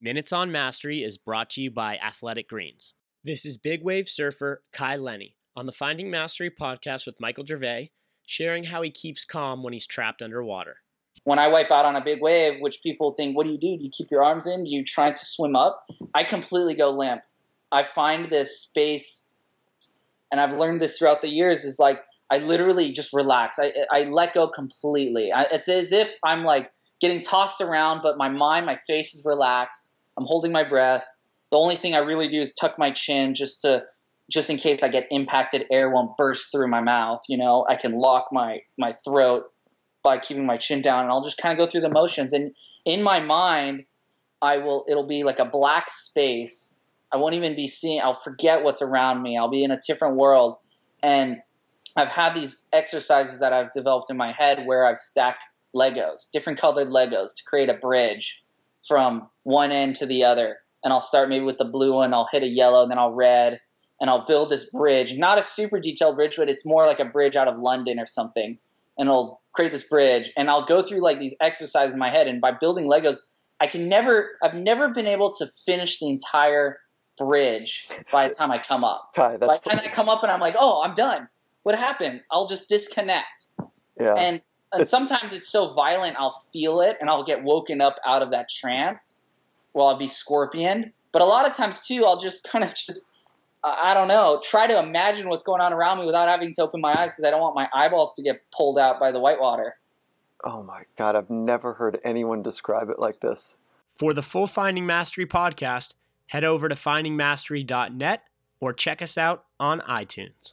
Minutes on Mastery is brought to you by Athletic Greens. This is big wave surfer Kai Lenny on the Finding Mastery podcast with Michael Gervais, sharing how he keeps calm when he's trapped underwater. When I wipe out on a big wave, which people think, what do you do? Do you keep your arms in? Do you try to swim up? I completely go limp. I find this space, and I've learned this throughout the years, is like I literally just relax. I, I let go completely. I, it's as if I'm like getting tossed around, but my mind, my face is relaxed. I'm holding my breath. The only thing I really do is tuck my chin just to just in case I get impacted, air won't burst through my mouth. You know, I can lock my my throat by keeping my chin down, and I'll just kind of go through the motions. And in my mind, I will. It'll be like a black space. I won't even be seeing. I'll forget what's around me. I'll be in a different world, and I've had these exercises that I've developed in my head where I've stacked Legos, different colored Legos, to create a bridge from one end to the other. And I'll start maybe with the blue one, I'll hit a yellow, and then I'll red, and I'll build this bridge. Not a super detailed bridge, but it's more like a bridge out of London or something. And I'll create this bridge, and I'll go through like these exercises in my head. And by building Legos, I can never, I've never been able to finish the entire bridge by the time I come up. Kai, that's by the time I come up and I'm like, oh, I'm done. What happened? I'll just disconnect. yeah. And and sometimes it's so violent, I'll feel it and I'll get woken up out of that trance while I'll be scorpion. But a lot of times too, I'll just kind of just, uh, I don't know, try to imagine what's going on around me without having to open my eyes because I don't want my eyeballs to get pulled out by the whitewater. oh my god, I've never heard anyone describe it like this. For the full Finding Mastery podcast, head over to findingmastery.net or check us out on iTunes.